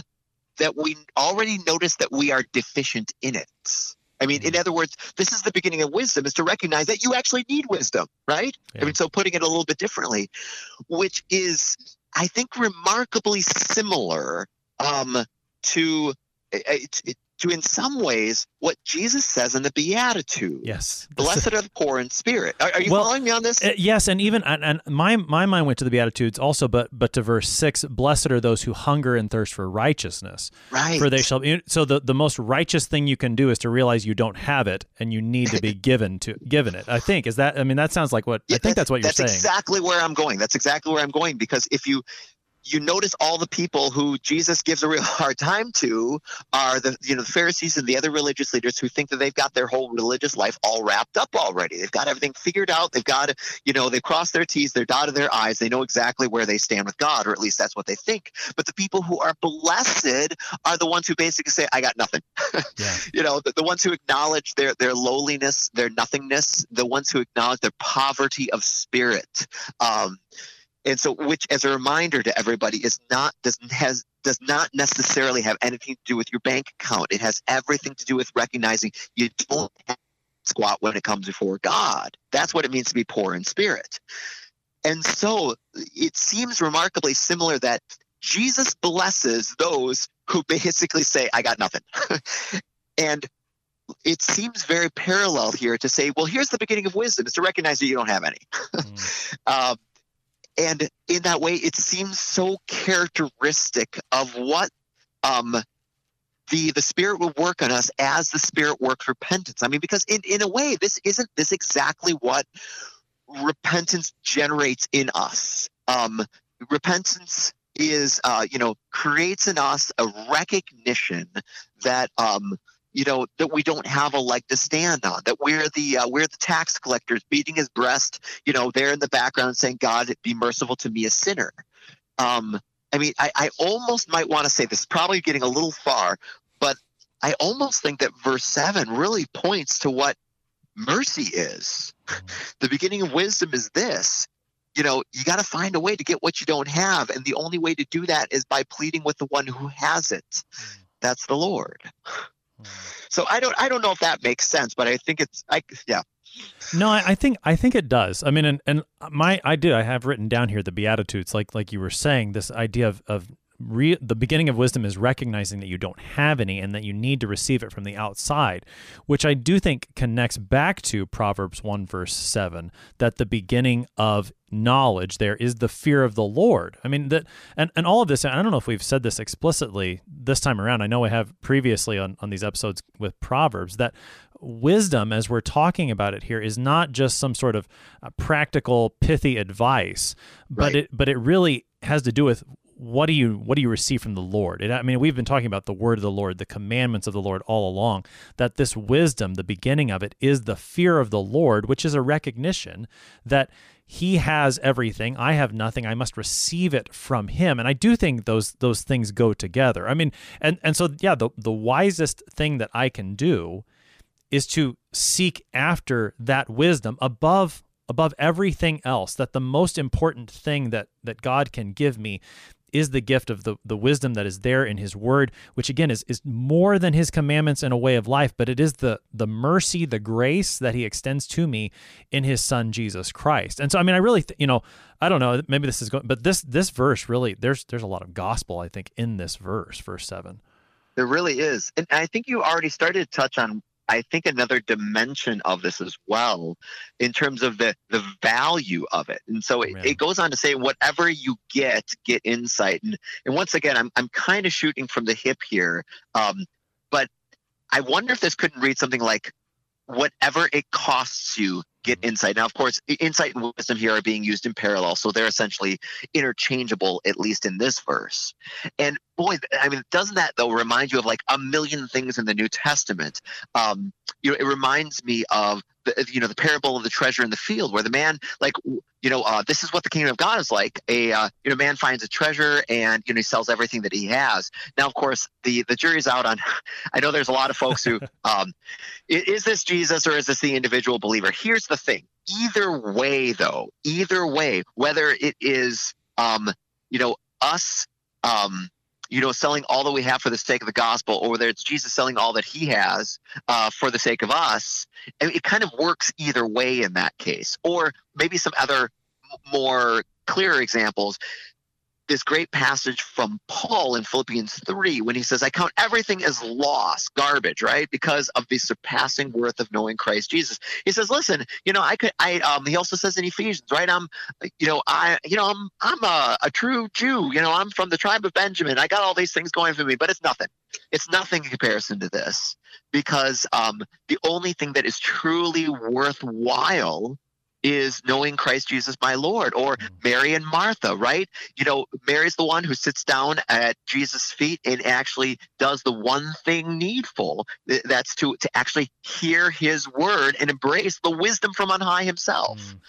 that we already notice that we are deficient in it? I mean, in mm-hmm. other words, this is the beginning of wisdom is to recognize that you actually need wisdom, right? Yeah. I mean, so putting it a little bit differently, which is, I think, remarkably similar um, to it, it, to in some ways what Jesus says in the Beatitudes. Yes. Blessed are the poor in spirit. Are, are you well, following me on this? Uh, yes, and even and, and, my my mind went to the Beatitudes also, but but to verse six, blessed are those who hunger and thirst for righteousness. Right. For they shall be so the, the most righteous thing you can do is to realize you don't have it and you need to be (laughs) given to given it. I think is that I mean that sounds like what yeah, I think that's what you're that's saying. That's exactly where I'm going. That's exactly where I'm going because if you you notice all the people who Jesus gives a real (laughs) hard time to are the you know the Pharisees and the other religious leaders who think that they've got their whole religious life all wrapped up already. They've got everything figured out. They've got you know they've crossed their T's, they're dotted their I's. They know exactly where they stand with God, or at least that's what they think. But the people who are blessed are the ones who basically say, "I got nothing." (laughs) Yeah. you know, the, the ones who acknowledge their their lowliness, their nothingness, the ones who acknowledge their poverty of spirit. Um, and so which as a reminder to everybody is not does has does not necessarily have anything to do with your bank account it has everything to do with recognizing you don't squat when it comes before god that's what it means to be poor in spirit and so it seems remarkably similar that jesus blesses those who basically say i got nothing (laughs) and it seems very parallel here to say, well, here's the beginning of wisdom is to recognize that you don't have any. (laughs) mm. um, and in that way it seems so characteristic of what um, the the spirit will work on us as the spirit works repentance. I mean because in, in a way this isn't this exactly what repentance generates in us. Um, repentance is uh, you know creates in us a recognition that um, you know that we don't have a leg to stand on that we're the uh, we're the tax collectors beating his breast you know there in the background saying god be merciful to me a sinner. Um i mean i, I almost might want to say this is probably getting a little far but i almost think that verse 7 really points to what mercy is. (laughs) The beginning of wisdom is this you know you got to find a way to get what you don't have and the only way to do that is by pleading with the one who has it. That's the lord so I don't I don't know if that makes sense, but I think it's I yeah. No, I, I think I think it does. I mean, and, and my I did I have written down here the beatitudes, like like you were saying, this idea of of Re- the beginning of wisdom is recognizing that you don't have any and that you need to receive it from the outside, which I do think connects back to Proverbs 1, verse 7, that the beginning of knowledge there is the fear of the Lord. I mean, that, and, and all of this, I don't know if we've said this explicitly this time around. I know we have previously on, on these episodes with Proverbs that wisdom, as we're talking about it here, is not just some sort of uh, practical, pithy advice, but right. it but it really has to do with what do you what do you receive from the Lord? I mean, we've been talking about the word of the Lord, the commandments of the Lord all along. That this wisdom, the beginning of it, is the fear of the Lord, which is a recognition that He has everything. I have nothing. I must receive it from Him. And I do think those those things go together. I mean, and and so yeah, the the wisest thing that I can do is to seek after that wisdom above above everything else that the most important thing that that God can give me is the gift of the, the wisdom that is there in his word, which again is, is more than his commandments and a way of life, but it is the the mercy, the grace that he extends to me in his son Jesus Christ. And so I mean I really th- you know, I don't know, maybe this is going but this this verse really there's there's a lot of gospel I think in this verse, verse 7. There really is. And I think you already started to touch on I think another dimension of this as well in terms of the the value of it. And so it, it goes on to say whatever you get, get insight. And and once again, I'm I'm kind of shooting from the hip here. Um, but I wonder if this couldn't read something like whatever it costs you get insight. Now, of course, insight and wisdom here are being used in parallel, so they're essentially interchangeable, at least in this verse. And boy, I mean, doesn't that though remind you of like a million things in the New Testament? Um, you know, it reminds me of the, you know the parable of the treasure in the field, where the man like you know uh, this is what the kingdom of God is like. A uh, you know man finds a treasure and you know he sells everything that he has. Now, of course, the the jury's out on. (laughs) I know there's a lot of folks who (laughs) um, is this Jesus or is this the individual believer? Here's the thing. Either way, though, either way, whether it is um, you know us um, you know, selling all that we have for the sake of the gospel, or whether it's Jesus selling all that he has uh, for the sake of us, it kind of works either way in that case. Or maybe some other more clear examples this great passage from Paul in Philippians 3 when he says, I count everything as loss, garbage, right? Because of the surpassing worth of knowing Christ Jesus. He says, listen, you know, I could, I, um, he also says in Ephesians, right? I'm, you know, I, you know, I'm, I'm a, a true Jew, you know, I'm from the tribe of Benjamin. I got all these things going for me, but it's nothing. It's nothing in comparison to this because um, the only thing that is truly worthwhile is knowing Christ Jesus my Lord, or mm. Mary and Martha, right? You know, Mary's the one who sits down at Jesus' feet and actually does the one thing needful. That's to to actually hear His word and embrace the wisdom from on high Himself. Mm.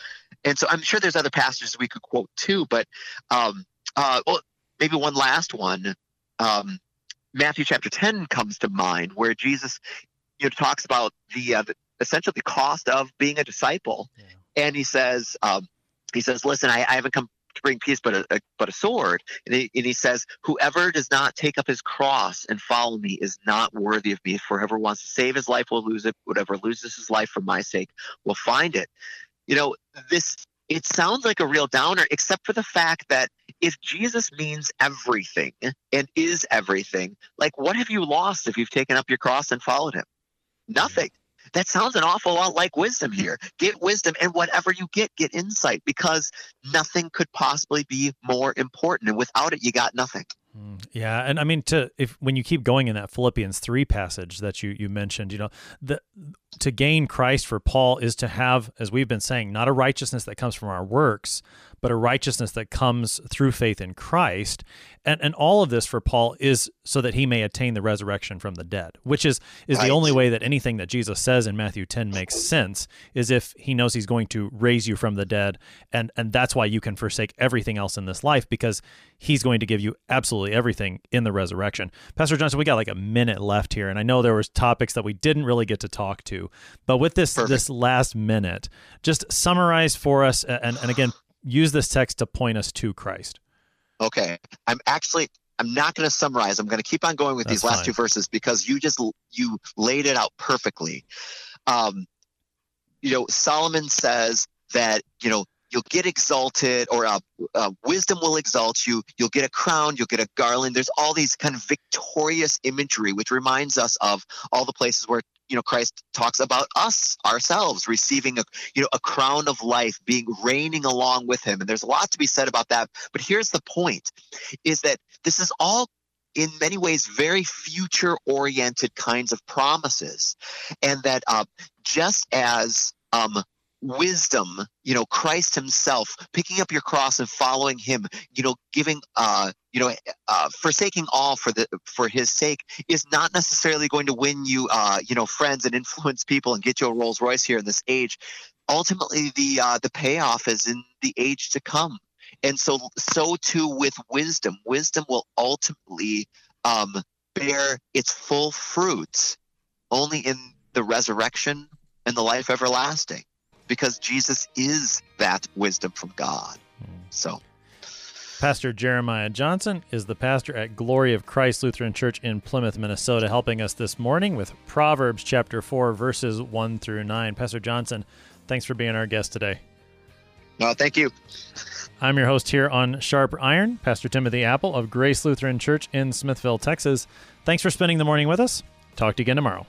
And so I'm sure there's other passages we could quote too, but um, uh, well, maybe one last one. Um, Matthew chapter 10 comes to mind, where Jesus, you know, talks about the, uh, the essentially the cost of being a disciple. Yeah and he says, um, he says, listen, I, I, haven't come to bring peace, but a, a but a sword. And he, and he, says, whoever does not take up his cross and follow me is not worthy of me. Whoever wants to save his life will lose it. Whatever loses his life for my sake will find it. You know, this it sounds like a real downer, except for the fact that if Jesus means everything and is everything, like what have you lost if you've taken up your cross and followed him? Nothing. That sounds an awful lot like wisdom here. Get wisdom, and whatever you get, get insight because nothing could possibly be more important. And without it, you got nothing. Mm, yeah, and I mean to if when you keep going in that Philippians 3 passage that you you mentioned, you know, the to gain Christ for Paul is to have as we've been saying, not a righteousness that comes from our works, but a righteousness that comes through faith in Christ. And and all of this for Paul is so that he may attain the resurrection from the dead, which is is right. the only way that anything that Jesus says in Matthew 10 makes sense is if he knows he's going to raise you from the dead and and that's why you can forsake everything else in this life because he's going to give you absolutely everything in the resurrection. Pastor Johnson, we got like a minute left here and I know there was topics that we didn't really get to talk to. But with this Perfect. this last minute, just summarize for us and and again use this text to point us to Christ. Okay. I'm actually I'm not going to summarize. I'm going to keep on going with That's these last fine. two verses because you just you laid it out perfectly. Um, you know, Solomon says that you know you'll get exalted or uh, uh, wisdom will exalt you you'll get a crown you'll get a garland there's all these kind of victorious imagery which reminds us of all the places where you know christ talks about us ourselves receiving a you know a crown of life being reigning along with him. And there's a lot to be said about that. But here's the point is that this is all in many ways very future oriented kinds of promises. And that uh, just as um, wisdom, you know, Christ himself, picking up your cross and following him, you know, giving, uh, you know, uh, forsaking all for the for his sake is not necessarily going to win you, uh, you know, friends and (laughs) influence people and get you a Rolls Royce here in this age. Ultimately, the uh, the payoff is in the age to come, and so so too with wisdom. Wisdom will ultimately um, bear its full fruits only in the resurrection and the life everlasting because Jesus is that wisdom from God. So, Pastor Jeremiah Johnson is the pastor at Glory of Christ Lutheran Church in Plymouth, Minnesota, helping us this morning with Proverbs chapter 4, verses 1 through 9. Pastor Johnson, thanks for being our guest today. No, thank you. I'm your host here on Sharp Iron, Pastor Timothy Appel of Grace Lutheran Church in Smithville, Texas. Thanks for spending the morning with us. Talk to you again tomorrow.